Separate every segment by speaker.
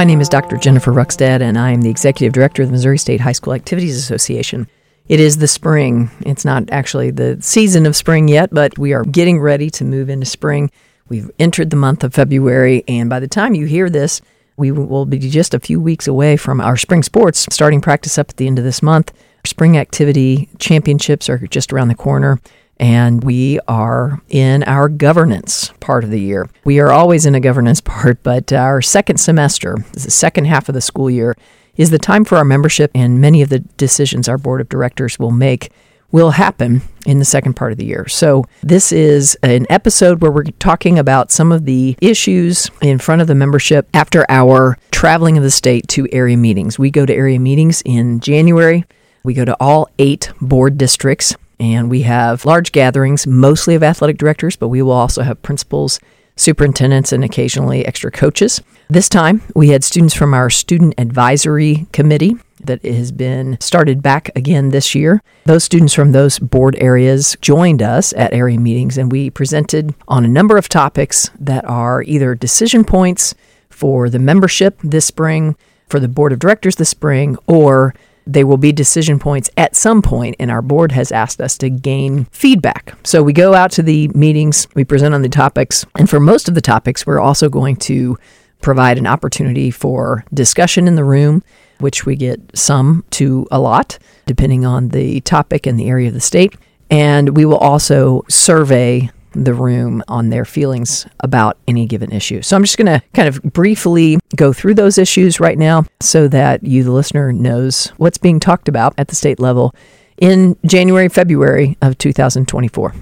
Speaker 1: My name is Dr. Jennifer Ruckstad, and I am the Executive Director of the Missouri State High School Activities Association. It is the spring. It's not actually the season of spring yet, but we are getting ready to move into spring. We've entered the month of February, and by the time you hear this, we will be just a few weeks away from our spring sports starting practice up at the end of this month. Our spring activity championships are just around the corner and we are in our governance part of the year. We are always in a governance part, but our second semester, the second half of the school year, is the time for our membership, and many of the decisions our board of directors will make will happen in the second part of the year. So, this is an episode where we're talking about some of the issues in front of the membership after our traveling of the state to area meetings. We go to area meetings in January. We go to all eight board districts and we have large gatherings, mostly of athletic directors, but we will also have principals, superintendents, and occasionally extra coaches. This time, we had students from our student advisory committee that has been started back again this year. Those students from those board areas joined us at area meetings, and we presented on a number of topics that are either decision points for the membership this spring, for the board of directors this spring, or they will be decision points at some point, and our board has asked us to gain feedback. So we go out to the meetings, we present on the topics, and for most of the topics, we're also going to provide an opportunity for discussion in the room, which we get some to a lot, depending on the topic and the area of the state. And we will also survey the room on their feelings about any given issue. So I'm just going to kind of briefly go through those issues right now so that you, the listener, knows what's being talked about at the state level in January, February of 2024.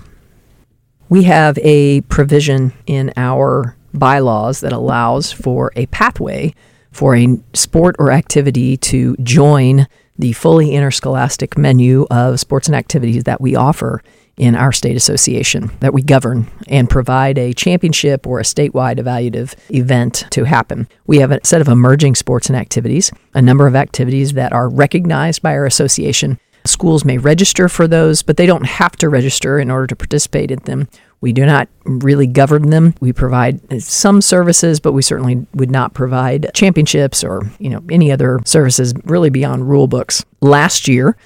Speaker 1: We have a provision in our bylaws that allows for a pathway for a sport or activity to join the fully interscholastic menu of sports and activities that we offer in our state association that we govern and provide a championship or a statewide evaluative event to happen. We have a set of emerging sports and activities, a number of activities that are recognized by our association. Schools may register for those, but they don't have to register in order to participate in them. We do not really govern them. We provide some services, but we certainly would not provide championships or, you know, any other services really beyond rule books. Last year,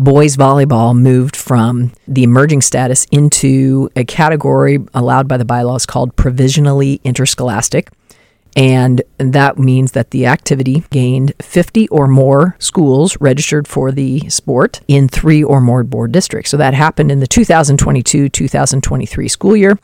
Speaker 1: boys volleyball moved from the emerging status into a category allowed by the bylaws called provisionally interscholastic. And that means that the activity gained 50 or more schools registered for the sport in three or more board districts. So that happened in the 2022 2023 school year.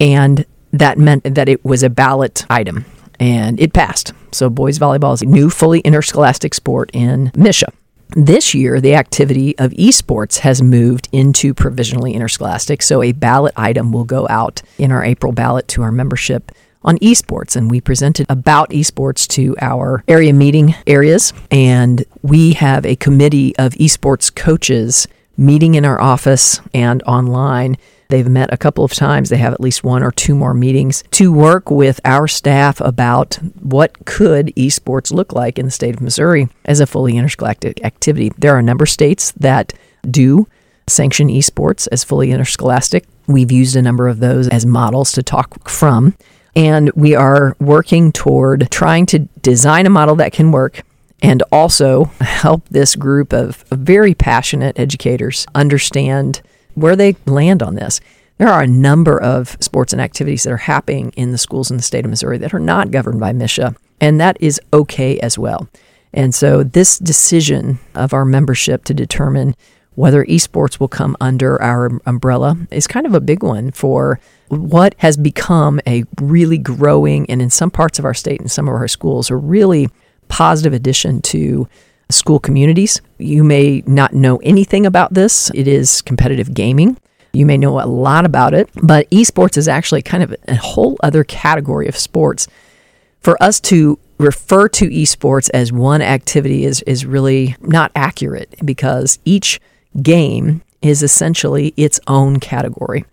Speaker 1: And that meant that it was a ballot item and it passed. So boys volleyball is a new fully interscholastic sport in MSHSAA. This year, the activity of esports has moved into provisionally interscholastic, so a ballot item will go out in our April ballot to our membership on esports. And we presented about esports to our area meeting areas, and we have a committee of esports coaches meeting in our office and online They've met a couple of times. They have at least one or two more meetings to work with our staff about what could esports look like in the state of Missouri as a fully interscholastic activity. There are a number of states that do sanction esports as fully interscholastic. We've used a number of those as models to talk from. And we are working toward trying to design a model that can work and also help this group of very passionate educators understand where they land on this. There are a number of sports and activities that are happening in the schools in the state of Missouri that are not governed by MSHSAA, and that is okay as well. And so, this decision of our membership to determine whether esports will come under our umbrella is kind of a big one for what has become a really growing, and in some parts of our state and some of our schools, a really positive addition to school communities. You may not know anything about this, it is competitive gaming. You may know a lot about it, but esports is actually kind of a whole other category of sports. For us to refer to esports as one activity is, is really not accurate because each game is essentially its own category.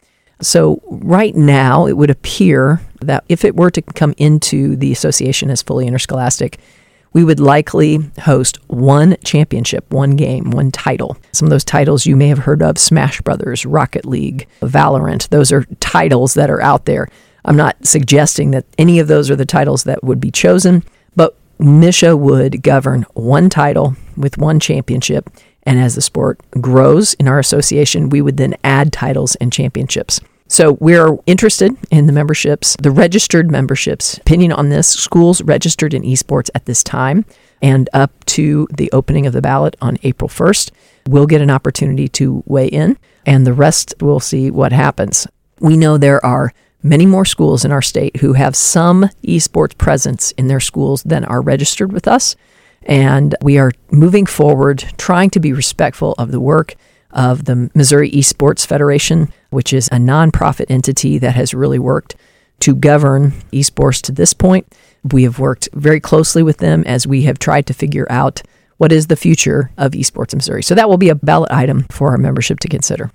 Speaker 1: So, right now, it would appear that if it were to come into the association as fully interscholastic, we would likely host one championship, one game, one title. Some of those titles you may have heard of Smash Brothers, Rocket League, Valorant. Those are titles that are out there. I'm not suggesting that any of those are the titles that would be chosen, but MSHSAA would govern one title with one championship. And as the sport grows in our association, we would then add titles and championships. So we're interested in the memberships, the registered memberships. Opinion on this schools registered in esports at this time and up to the opening of the ballot on April 1st will get an opportunity to weigh in, and the rest we'll see what happens. We know there are many more schools in our state who have some esports presence in their schools than are registered with us. And we are moving forward, trying to be respectful of the work of the Missouri Esports Federation, which is a nonprofit entity that has really worked to govern esports to this point. We have worked very closely with them as we have tried to figure out what is the future of esports in Missouri. So that will be a ballot item for our membership to consider.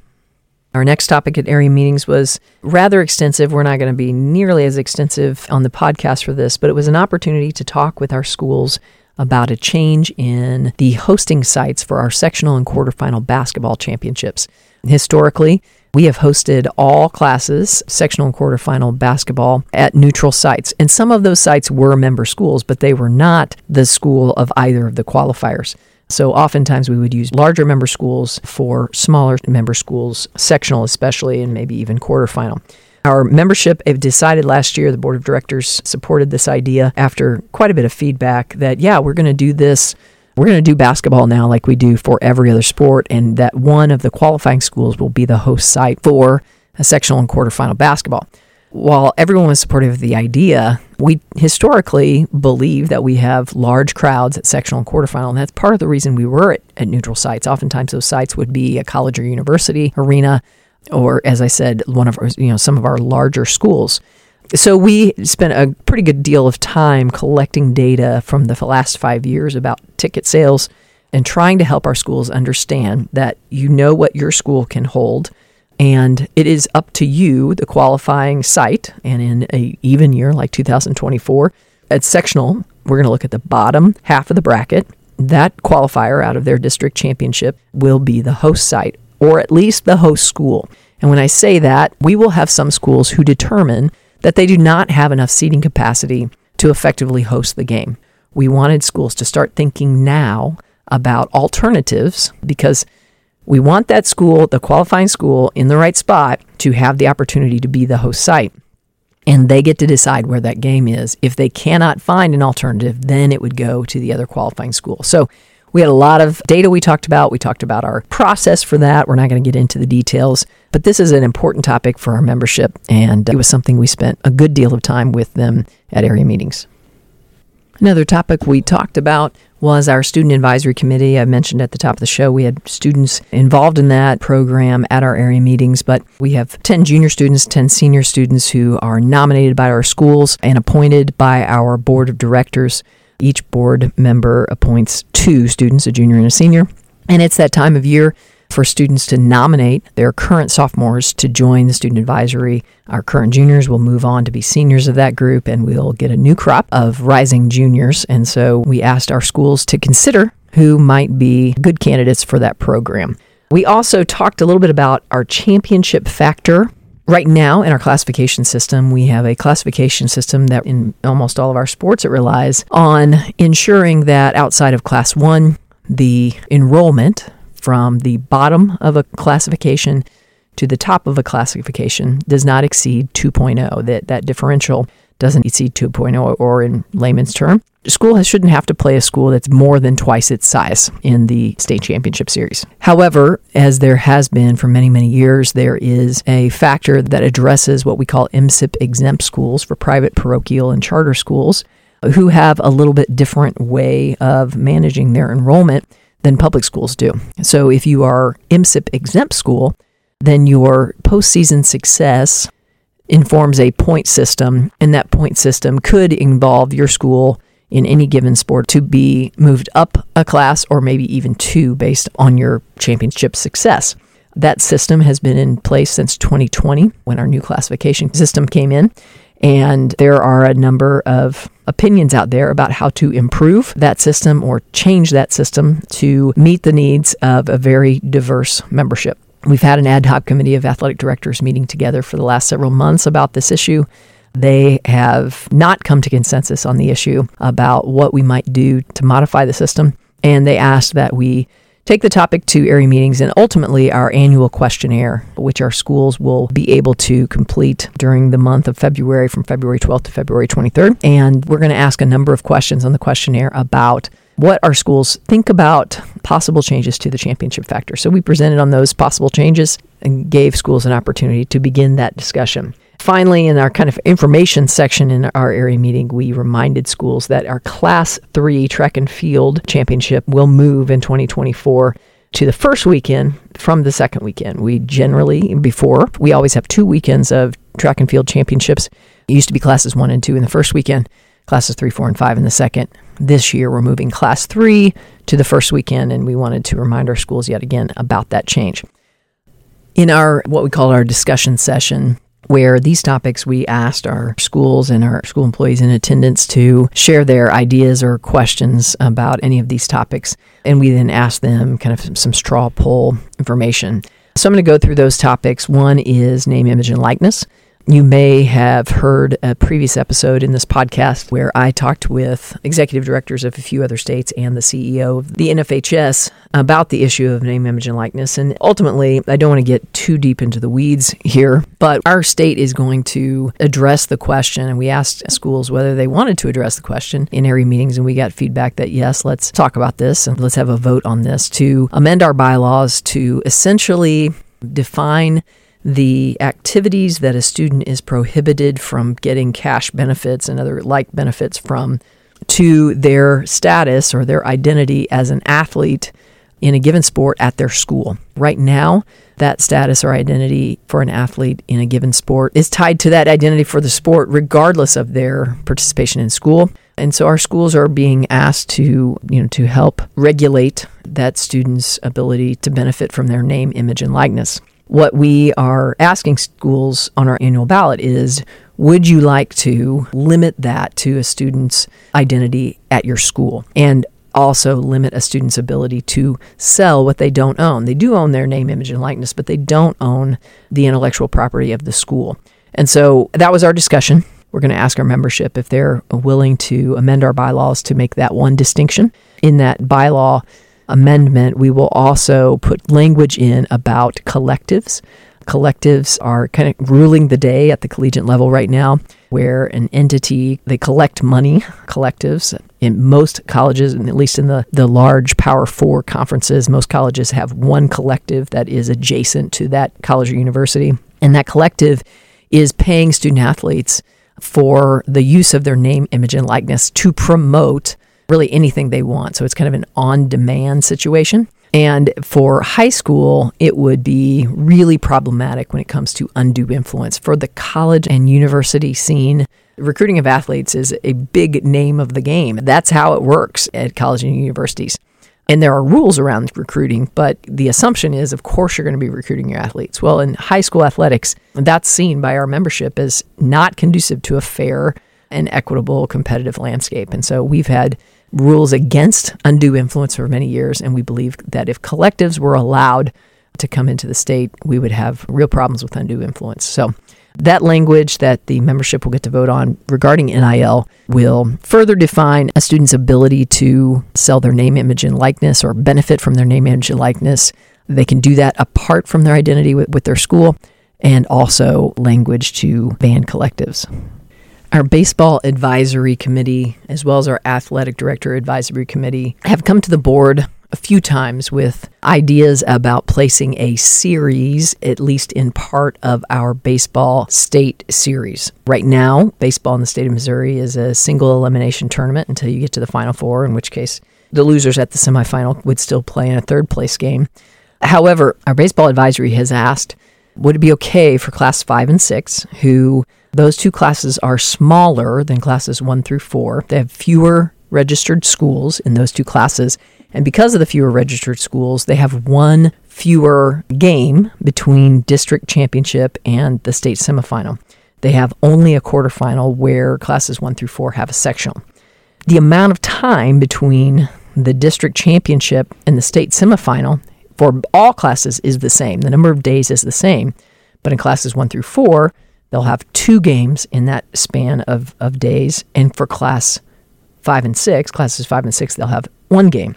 Speaker 1: Our next topic at area meetings was rather extensive. We're not going to be nearly as extensive on the podcast for this, but it was an opportunity to talk with our schools about a change in the hosting sites for our sectional and quarterfinal basketball championships. Historically, we have hosted all classes, sectional and quarterfinal basketball, at neutral sites. And some of those sites were member schools, but they were not the school of either of the qualifiers. So oftentimes we would use larger member schools for smaller member schools, sectional especially, and maybe even quarterfinal. Our membership have decided last year, the board of directors supported this idea after quite a bit of feedback that, yeah, we're going to do this. We're going to do basketball now like we do for every other sport, and that one of the qualifying schools will be the host site for a sectional and quarterfinal basketball. While everyone was supportive of the idea, we historically believe that we have large crowds at sectional and quarterfinal, and that's part of the reason we were at, at neutral sites. Oftentimes, those sites would be a college or university arena or as I said, one of our, you know, some of our larger schools. So we spent a pretty good deal of time collecting data from the last five years about ticket sales and trying to help our schools understand that you know what your school can hold and it is up to you the qualifying site and in a even year like 2024 at sectional we're going to look at the bottom half of the bracket that qualifier out of their district championship will be the host site or at least the host school. And when I say that, we will have some schools who determine that they do not have enough seating capacity to effectively host the game. We wanted schools to start thinking now about alternatives because we want that school, the qualifying school, in the right spot to have the opportunity to be the host site. And they get to decide where that game is. If they cannot find an alternative, then it would go to the other qualifying school. So we had a lot of data we talked about. We talked about our process for that. We're not going to get into the details, but this is an important topic for our membership, and it was something we spent a good deal of time with them at area meetings. Another topic we talked about was our student advisory committee. I mentioned at the top of the show we had students involved in that program at our area meetings, but we have 10 junior students, 10 senior students who are nominated by our schools and appointed by our board of directors. Each board member appoints two students, a junior and a senior. And it's that time of year for students to nominate their current sophomores to join the student advisory. Our current juniors will move on to be seniors of that group, and we'll get a new crop of rising juniors. And so we asked our schools to consider who might be good candidates for that program. We also talked a little bit about our championship factor Right now, in our classification system, we have a classification system that in almost all of our sports, it relies on ensuring that outside of class one, the enrollment from the bottom of a classification to the top of a classification does not exceed 2.0. That, that differential doesn't exceed 2.0, or in layman's term, school shouldn't have to play a school that's more than twice its size in the state championship series. However, as there has been for many, many years, there is a factor that addresses what we call MSIP exempt schools for private, parochial, and charter schools who have a little bit different way of managing their enrollment than public schools do. So if you are MSIP exempt school, then your postseason success informs a point system, and that point system could involve your school in any given sport to be moved up a class or maybe even two based on your championship success. That system has been in place since 2020 when our new classification system came in. And there are a number of opinions out there about how to improve that system or change that system to meet the needs of a very diverse membership. We've had an ad hoc committee of athletic directors meeting together for the last several months about this issue. They have not come to consensus on the issue about what we might do to modify the system. And they asked that we take the topic to area meetings and ultimately our annual questionnaire, which our schools will be able to complete during the month of February from February 12th to February 23rd. And we're going to ask a number of questions on the questionnaire about what our schools think about possible changes to the championship factor. So we presented on those possible changes and gave schools an opportunity to begin that discussion. Finally, in our kind of information section in our area meeting, we reminded schools that our Class 3 track and field championship will move in 2024 to the first weekend from the second weekend. We generally, before, we always have two weekends of track and field championships. It used to be classes one and two in the first weekend, classes three, four, and five in the second. This year, we're moving class three to the first weekend, and we wanted to remind our schools yet again about that change. In our what we call our discussion session, where these topics we asked our schools and our school employees in attendance to share their ideas or questions about any of these topics. And we then asked them kind of some straw poll information. So I'm going to go through those topics. One is name, image, and likeness. You may have heard a previous episode in this podcast where I talked with executive directors of a few other states and the CEO of the NFHS about the issue of name, image, and likeness. And ultimately, I don't want to get too deep into the weeds here, but our state is going to address the question. And we asked schools whether they wanted to address the question in area meetings, and we got feedback that yes, let's talk about this and let's have a vote on this to amend our bylaws to essentially define the activities that a student is prohibited from getting cash benefits and other like benefits from to their status or their identity as an athlete in a given sport at their school. Right now, that status or identity for an athlete in a given sport is tied to that identity for the sport, regardless of their participation in school. And so our schools are being asked to, you know, to help regulate that student's ability to benefit from their name, image, and likeness. What we are asking schools on our annual ballot is would you like to limit that to a student's identity at your school? And also limit a student's ability to sell what they don't own. They do own their name, image, and likeness, but they don't own the intellectual property of the school. And so that was our discussion. We're going to ask our membership if they're willing to amend our bylaws to make that one distinction. In that bylaw, amendment, we will also put language in about collectives. Collectives are kind of ruling the day at the collegiate level right now, where an entity, they collect money, collectives. In most colleges, and at least in the, the large Power Four conferences, most colleges have one collective that is adjacent to that college or university. And that collective is paying student athletes for the use of their name, image, and likeness to promote really anything they want. So it's kind of an on demand situation. And for high school, it would be really problematic when it comes to undue influence. For the college and university scene, recruiting of athletes is a big name of the game. That's how it works at college and universities. And there are rules around recruiting, but the assumption is, of course, you're going to be recruiting your athletes. Well, in high school athletics, that's seen by our membership as not conducive to a fair and equitable competitive landscape. And so we've had rules against undue influence for many years, and we believe that if collectives were allowed to come into the state, we would have real problems with undue influence. So that language that the membership will get to vote on regarding NIL will further define a student's ability to sell their name, image, and likeness or benefit from their name, image, and likeness. They can do that apart from their identity with, with their school and also language to ban collectives. Our baseball advisory committee, as well as our athletic director advisory committee, have come to the board a few times with ideas about placing a series, at least in part of our baseball state series. Right now, baseball in the state of Missouri is a single elimination tournament until you get to the Final Four, in which case the losers at the semifinal would still play in a third place game. However, our baseball advisory has asked would it be okay for class five and six, who those two classes are smaller than classes one through four. They have fewer registered schools in those two classes. And because of the fewer registered schools, they have one fewer game between district championship and the state semifinal. They have only a quarterfinal where classes one through four have a sectional. The amount of time between the district championship and the state semifinal for all classes is the same. The number of days is the same. But in classes one through four, they'll have two games in that span of, of days. And for class five and six, classes five and six, they'll have one game.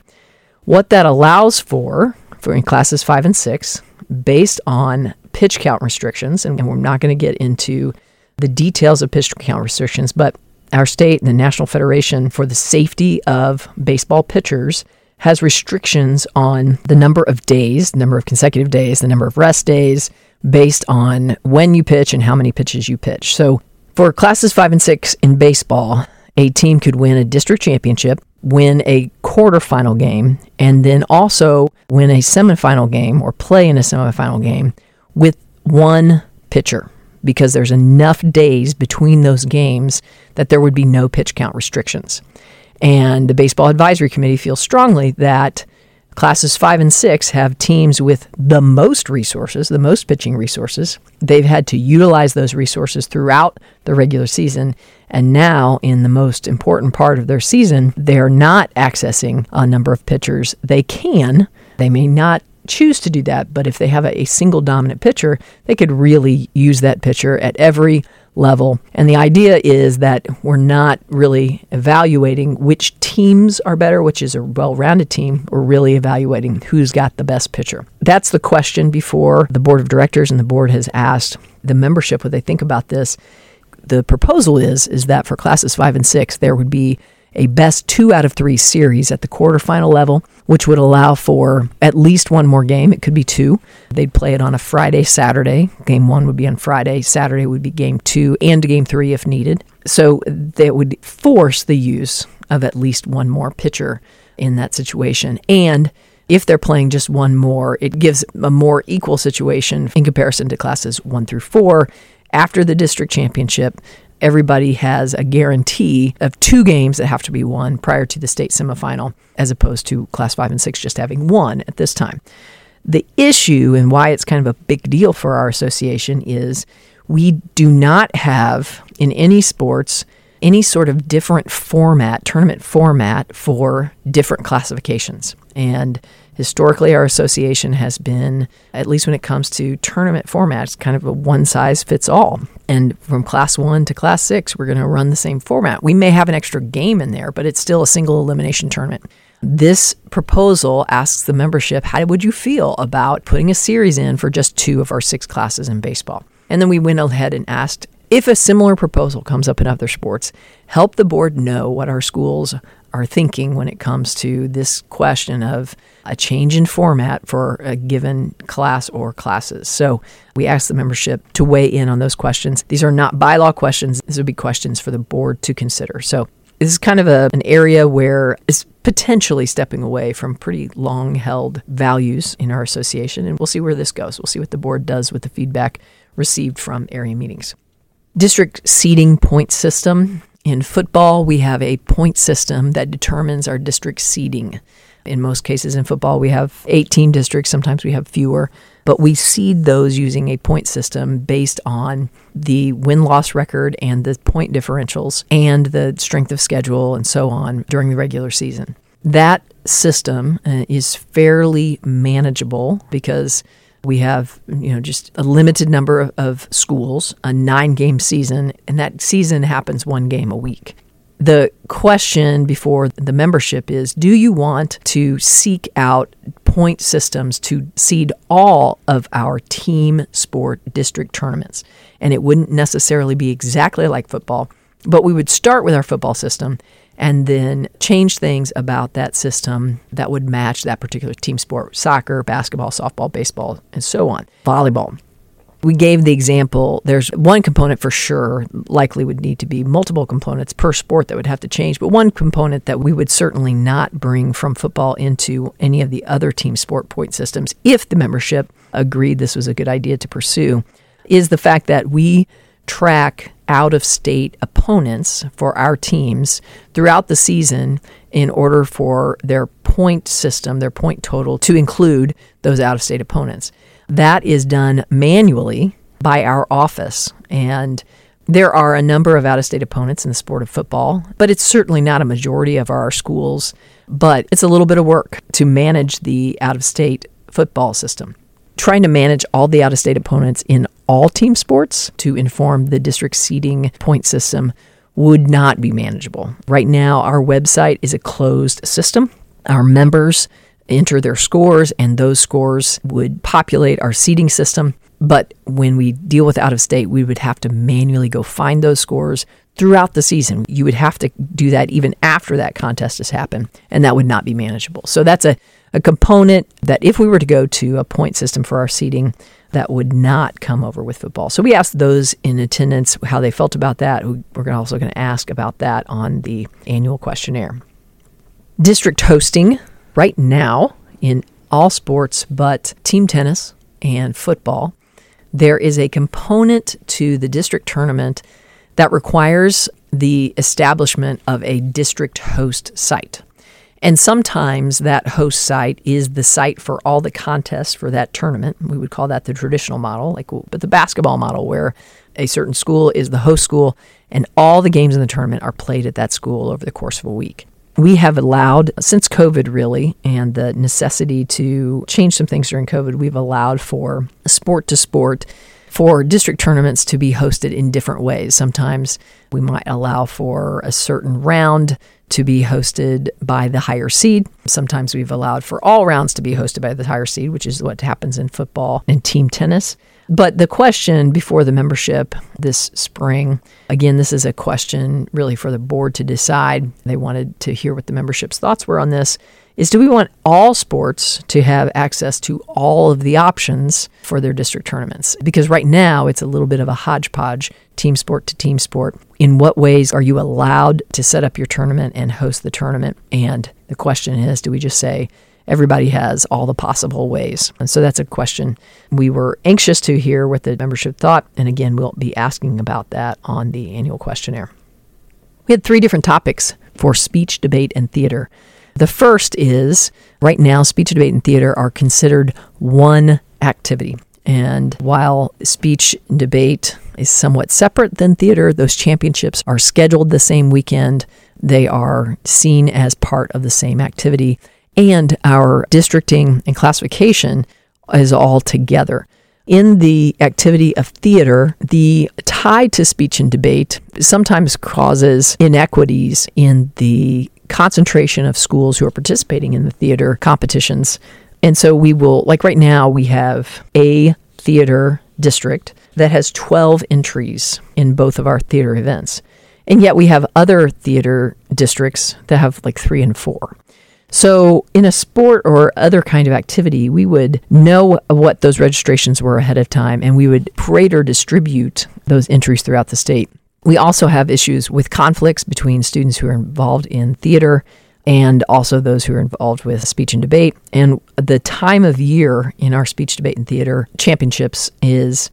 Speaker 1: What that allows for, for in classes five and six, based on pitch count restrictions, and we're not going to get into the details of pitch count restrictions, but our state and the National Federation for the Safety of Baseball Pitchers has restrictions on the number of days, the number of consecutive days, the number of rest days based on when you pitch and how many pitches you pitch. So for classes five and six in baseball, a team could win a district championship, win a quarterfinal game, and then also win a semifinal game or play in a semifinal game with one pitcher because there's enough days between those games that there would be no pitch count restrictions. And the Baseball Advisory Committee feels strongly that classes five and six have teams with the most resources, the most pitching resources. They've had to utilize those resources throughout the regular season. And now, in the most important part of their season, they're not accessing a number of pitchers. They can, they may not choose to do that, but if they have a, single dominant pitcher, they could really use that pitcher at every level. And the idea is that we're not really evaluating which teams are better, which is a well rounded team. We're really evaluating who's got the best pitcher. That's the question before the board of directors and the board has asked the membership what they think about this. The proposal is is that for classes 5 and 6 there would be a best 2 out of 3 series at the quarterfinal level which would allow for at least one more game. It could be two. They'd play it on a Friday, Saturday. Game one would be on Friday. Saturday would be game two and game three if needed. So that would force the use of at least one more pitcher in that situation. And if they're playing just one more, it gives a more equal situation in comparison to classes one through four. After the district championship, everybody has a guarantee of two games that have to be won prior to the state semifinal, as opposed to class five and six just having one at this time. The issue and why it's kind of a big deal for our association is we do not have in any sports any sort of different format, tournament format for different classifications. And historically, our association has been, at least when it comes to tournament formats, kind of a one size fits all. And from class one to class six, we're going to run the same format. We may have an extra game in there, but it's still a single elimination tournament. This proposal asks the membership, how would you feel about putting a series in for just two of our six classes in baseball? And then we went ahead and asked if a similar proposal comes up in other sports, help the board know what our schools are thinking when it comes to this question of a change in format for a given class or classes. So we ask the membership to weigh in on those questions. These are not bylaw questions, these would be questions for the board to consider. So this is kind of a, an area where it's potentially stepping away from pretty long held values in our association. And we'll see where this goes. We'll see what the board does with the feedback received from area meetings. District seeding point system. In football, we have a point system that determines our district seeding. In most cases in football, we have 18 districts, sometimes we have fewer, but we seed those using a point system based on the win loss record and the point differentials and the strength of schedule and so on during the regular season. That system uh, is fairly manageable because we have you know just a limited number of, of schools, a nine game season, and that season happens one game a week. The question before the membership is do you want to seek out point systems to seed all of our team sport district tournaments? And it wouldn't necessarily be exactly like football, but we would start with our football system and then change things about that system that would match that particular team sport soccer, basketball, softball, baseball, and so on, volleyball. We gave the example there's one component for sure, likely would need to be multiple components per sport that would have to change, but one component that we would certainly not bring from football into any of the other team sport point systems if the membership agreed this was a good idea to pursue is the fact that we track out of state opponents for our teams throughout the season in order for their point system, their point total, to include those out of state opponents. That is done manually by our office. And there are a number of out of state opponents in the sport of football, but it's certainly not a majority of our schools. But it's a little bit of work to manage the out of state football system. Trying to manage all the out of state opponents in all team sports to inform the district seeding point system would not be manageable. Right now, our website is a closed system. Our members enter their scores, and those scores would populate our seeding system. But when we deal with out of state, we would have to manually go find those scores throughout the season. You would have to do that even after that contest has happened, and that would not be manageable. So that's a, a component that if we were to go to a point system for our seeding, that would not come over with football. So we asked those in attendance how they felt about that. We're also going to ask about that on the annual questionnaire. District hosting right now in all sports but team tennis and football, there is a component to the district tournament that requires the establishment of a district host site. And sometimes that host site is the site for all the contests for that tournament. We would call that the traditional model, like but the basketball model where a certain school is the host school and all the games in the tournament are played at that school over the course of a week. We have allowed, since COVID really, and the necessity to change some things during COVID, we've allowed for sport to sport for district tournaments to be hosted in different ways. Sometimes we might allow for a certain round to be hosted by the higher seed. Sometimes we've allowed for all rounds to be hosted by the higher seed, which is what happens in football and team tennis. But the question before the membership this spring, again, this is a question really for the board to decide. They wanted to hear what the membership's thoughts were on this is do we want all sports to have access to all of the options for their district tournaments? Because right now it's a little bit of a hodgepodge, team sport to team sport. In what ways are you allowed to set up your tournament and host the tournament? And the question is do we just say, everybody has all the possible ways. And so that's a question we were anxious to hear what the membership thought. And again, we'll be asking about that on the annual questionnaire. We had three different topics for speech, debate, and theater. The first is right now, speech, debate, and theater are considered one activity. And while speech and debate is somewhat separate than theater, those championships are scheduled the same weekend. They are seen as part of the same activity. And our districting and classification is all together. In the activity of theater, the tie to speech and debate sometimes causes inequities in the concentration of schools who are participating in the theater competitions. And so we will, like right now, we have a theater district that has 12 entries in both of our theater events. And yet we have other theater districts that have like three and four. So, in a sport or other kind of activity, we would know what those registrations were ahead of time and we would parade or distribute those entries throughout the state. We also have issues with conflicts between students who are involved in theater and also those who are involved with speech and debate. And the time of year in our speech, debate, and theater championships is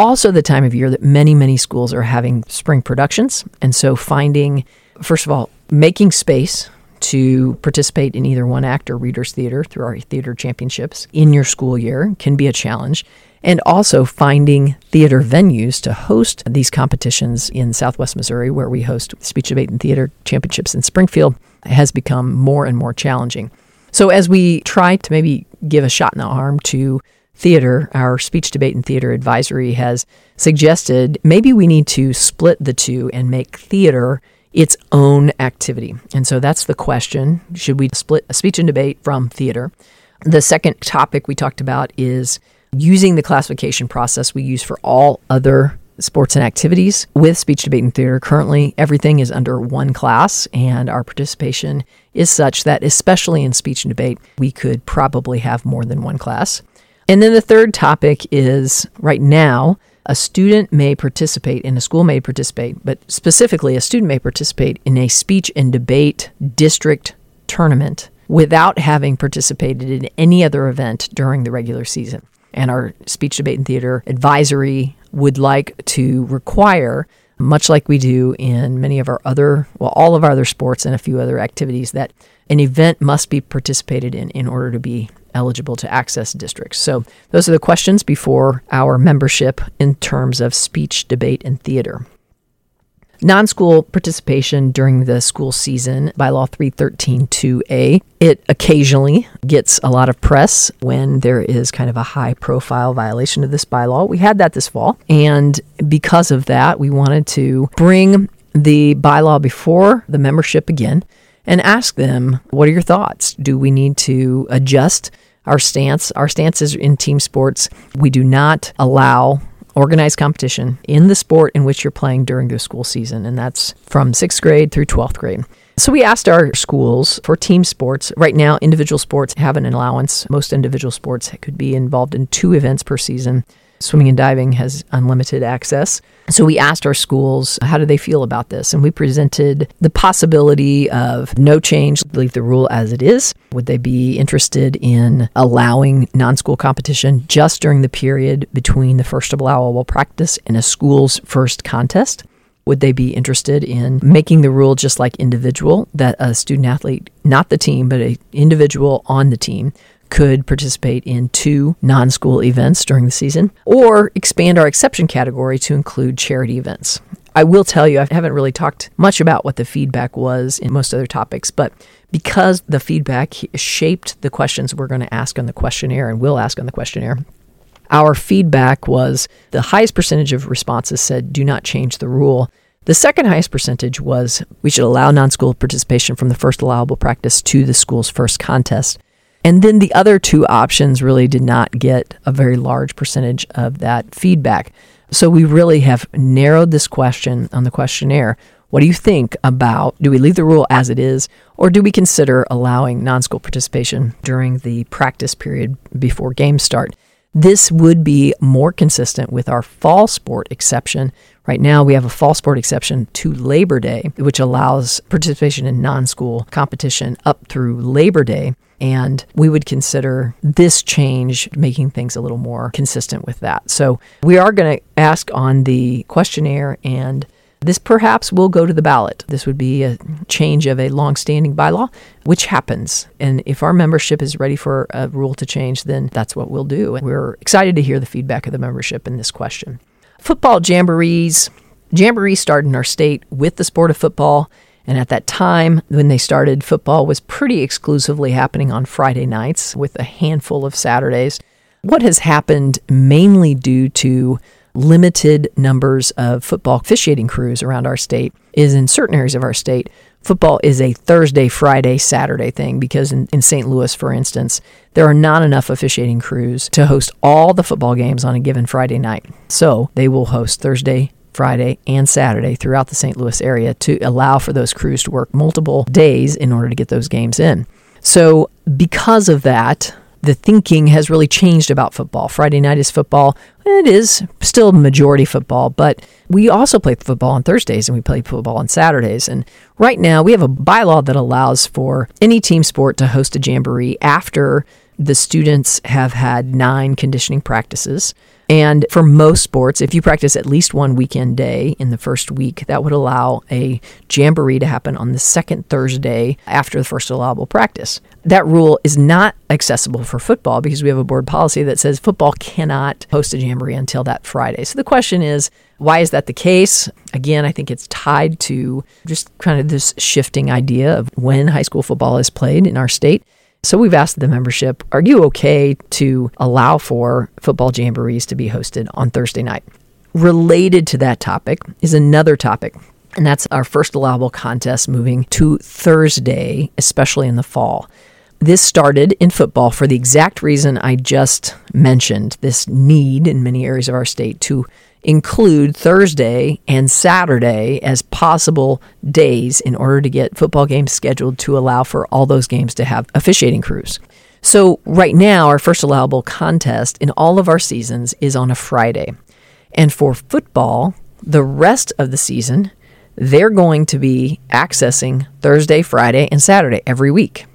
Speaker 1: also the time of year that many, many schools are having spring productions. And so finding, first of all, making space to participate in either one act or readers theater through our theater championships in your school year can be a challenge and also finding theater venues to host these competitions in Southwest Missouri, where we host speech, debate, and theater championships in Springfield, has become more and more challenging. So, as we try to maybe give a shot in the arm to theater, our speech, debate, and theater advisory has suggested maybe we need to split the two and make theater its own activity. And so that's the question should we split a speech and debate from theater? The second topic we talked about is using the classification process we use for all other sports and activities with speech, debate, and theater. Currently, everything is under one class, and our participation is such that, especially in speech and debate, we could probably have more than one class. And then the third topic is right now, a student may participate and a school may participate, but specifically, a student may participate in a speech and debate district tournament without having participated in any other event during the regular season and our speech, debate, and theater advisory would like to require, much like we do in many of our other, well, all of our other sports and a few other activities, that an event must be participated in in order to be eligible to access districts. So, those are the questions before our membership in terms of speech, debate, and theater. Non school participation during the school season by Law 3132A. It occasionally gets a lot of press when there is kind of a high profile violation of this bylaw. We had that this fall. And because of that, we wanted to bring the bylaw before the membership again and ask them, what are your thoughts? Do we need to adjust our stance? Our stance is in team sports. We do not allow organized competition in the sport in which you're playing during the school season, and that's from sixth grade through 12th grade. So we asked our schools for team sports. Right now, individual sports have an allowance. Most individual sports could be involved in two events per season. Swimming and diving has unlimited access. So we asked our schools, how do they feel about this? And we presented the possibility of no change, leave the rule as it is. Would they be interested in allowing non school competition just during the period between the first allowable practice and a school's first contest? Would they be interested in making the rule just like individual, that a student athlete, not the team, but an individual on the team, could participate in two non school events during the season, or expand our exception category to include charity events. I will tell you, I haven't really talked much about what the feedback was in most other topics, but because the feedback shaped the questions we're going to ask on the questionnaire and will ask on the questionnaire, our feedback was the highest percentage of responses said, do not change the rule. The second highest percentage was we should allow non school participation from the first allowable practice to the school's first contest. And then the other two options really did not get a very large percentage of that feedback. So we really have narrowed this question on the questionnaire. What do you think about do we leave the rule as it is, or do we consider allowing non school participation during the practice period before games start? This would be more consistent with our fall sport exception. Right now, we have a fall sport exception to Labor Day, which allows participation in non school competition up through Labor Day. And we would consider this change making things a little more consistent with that. So we are going to ask on the questionnaire, and this perhaps will go to the ballot. This would be a change of a long-standing bylaw, which happens. And if our membership is ready for a rule to change, then that's what we'll do. And we're excited to hear the feedback of the membership in this question. Football jamborees. Jamborees started in our state with the sport of football. And at that time, when they started, football was pretty exclusively happening on Friday nights with a handful of Saturdays. What has happened mainly due to limited numbers of football officiating crews around our state is in certain areas of our state, football is a Thursday, Friday, Saturday thing because in, in St. Louis, for instance, there are not enough officiating crews to host all the football games on a given Friday night. So they will host Thursday, Friday, and Saturday throughout the St. Louis area to allow for those crews to work multiple days in order to get those games in. So, because of that, the thinking has really changed about football. Friday night is football. It is still majority football, but we also play football on Thursdays and we play football on Saturdays. And right now we have a bylaw that allows for any team sport to host a jamboree after the students have had nine conditioning practices. And for most sports, if you practice at least one weekend day in the first week, that would allow a jamboree to happen on the second Thursday after the first allowable practice. That rule is not accessible for football because we have a board policy that says football cannot host a jamboree until that Friday. So the question is, why is that the case? Again, I think it's tied to just kind of this shifting idea of when high school football is played in our state. So we've asked the membership, are you okay to allow for football jamborees to be hosted on Thursday night? Related to that topic is another topic, and that's our first allowable contest moving to Thursday, especially in the fall. This started in football for the exact reason I just mentioned this need in many areas of our state to include Thursday and Saturday as possible days in order to get football games scheduled to allow for all those games to have officiating crews. So, right now, our first allowable contest in all of our seasons is on a Friday. And for football, the rest of the season, they're going to be accessing Thursday, Friday, and Saturday every week.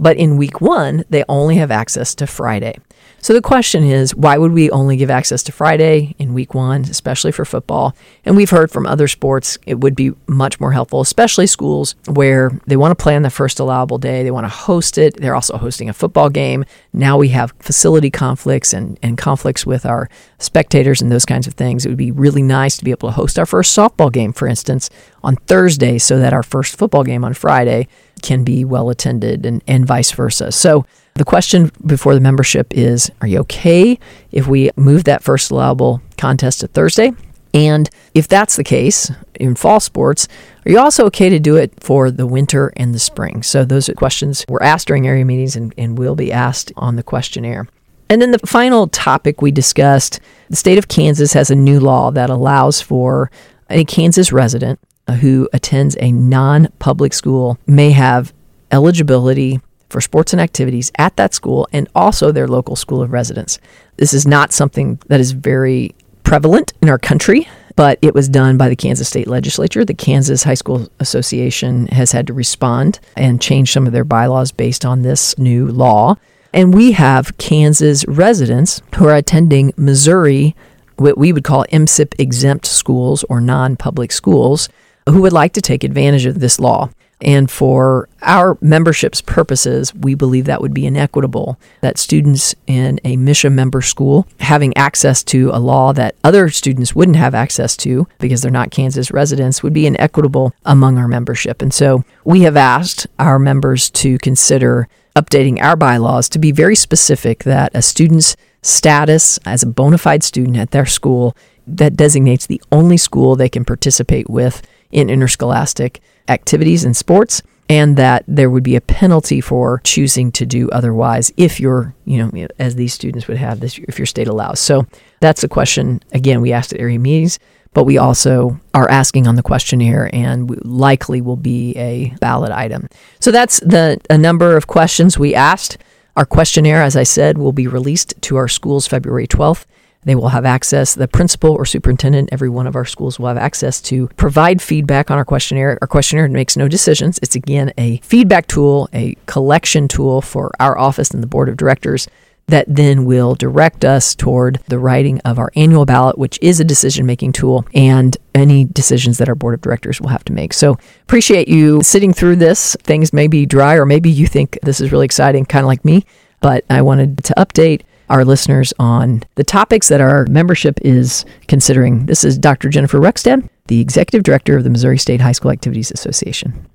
Speaker 1: But in week one, they only have access to Friday. So the question is, why would we only give access to Friday in week one, especially for football? And we've heard from other sports it would be much more helpful, especially schools where they want to play on the first allowable day. They want to host it. They're also hosting a football game. Now we have facility conflicts and, and conflicts with our spectators and those kinds of things. It would be really nice to be able to host our first softball game, for instance, on Thursday so that our first football game on Friday can be well attended and, and vice versa. So the question before the membership is Are you okay if we move that first allowable contest to Thursday? And if that's the case in fall sports, are you also okay to do it for the winter and the spring? So those are questions were asked during area meetings and, and will be asked on the questionnaire. And then the final topic we discussed the state of Kansas has a new law that allows for a Kansas resident Uh, who attends a non public school may have eligibility for sports and activities at that school and also their local school of residence. This is not something that is very prevalent in our country, but it was done by the Kansas State Legislature. The Kansas High School Association has had to respond and change some of their bylaws based on this new law. And we have Kansas residents who are attending Missouri, what we would call MSIP exempt schools or non public schools, who would like to take advantage of this law. And for our membership's purposes, we believe that would be inequitable that students in a MSHSAA member school having access to a law that other students wouldn't have access to because they're not Kansas residents would be inequitable among our membership. And so we have asked our members to consider updating our bylaws to be very specific that a student's status as a bona fide student at their school that designates the only school they can participate with in interscholastic activities and sports and that there would be a penalty for choosing to do otherwise if you're, you know, as these students would have this, if your state allows. So that's a question, again, we asked at area meetings, but we also are asking on the questionnaire and likely will be a ballot item. So that's the a number of questions we asked. Our questionnaire, as I said, will be released to our schools February 12th. They will have access, the principal or superintendent, every one of our schools will have access to provide feedback on our questionnaire. Our questionnaire makes no decisions. It's again a feedback tool, a collection tool for our office and the board of directors that then will direct us toward the writing of our annual ballot, which is a decision making tool, and any decisions that our board of directors will have to make. So, appreciate you sitting through this. Things may be dry, or maybe you think this is really exciting, kind of like me, but I wanted to update our listeners on the topics that our membership is considering. This is Dr. Jennifer Ruckstad, the Executive Director of the Missouri State High School Activities Association.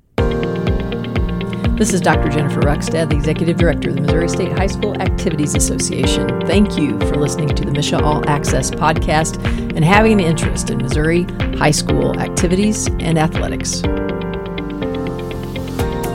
Speaker 1: This is Dr. Jennifer Ruckstad, the Executive Director of the Missouri State High School Activities Association. Thank you for listening to the MSHSAA All Access podcast and having an interest in Missouri high school activities and athletics.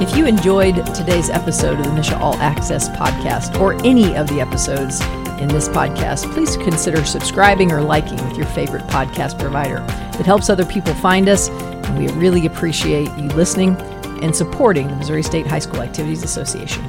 Speaker 1: If you enjoyed today's episode of the MSHSAA All Access podcast or any of the episodes in this podcast, please consider subscribing or liking with your favorite podcast provider. It helps other people find us, and we really appreciate you listening and supporting the Missouri State High School Activities Association.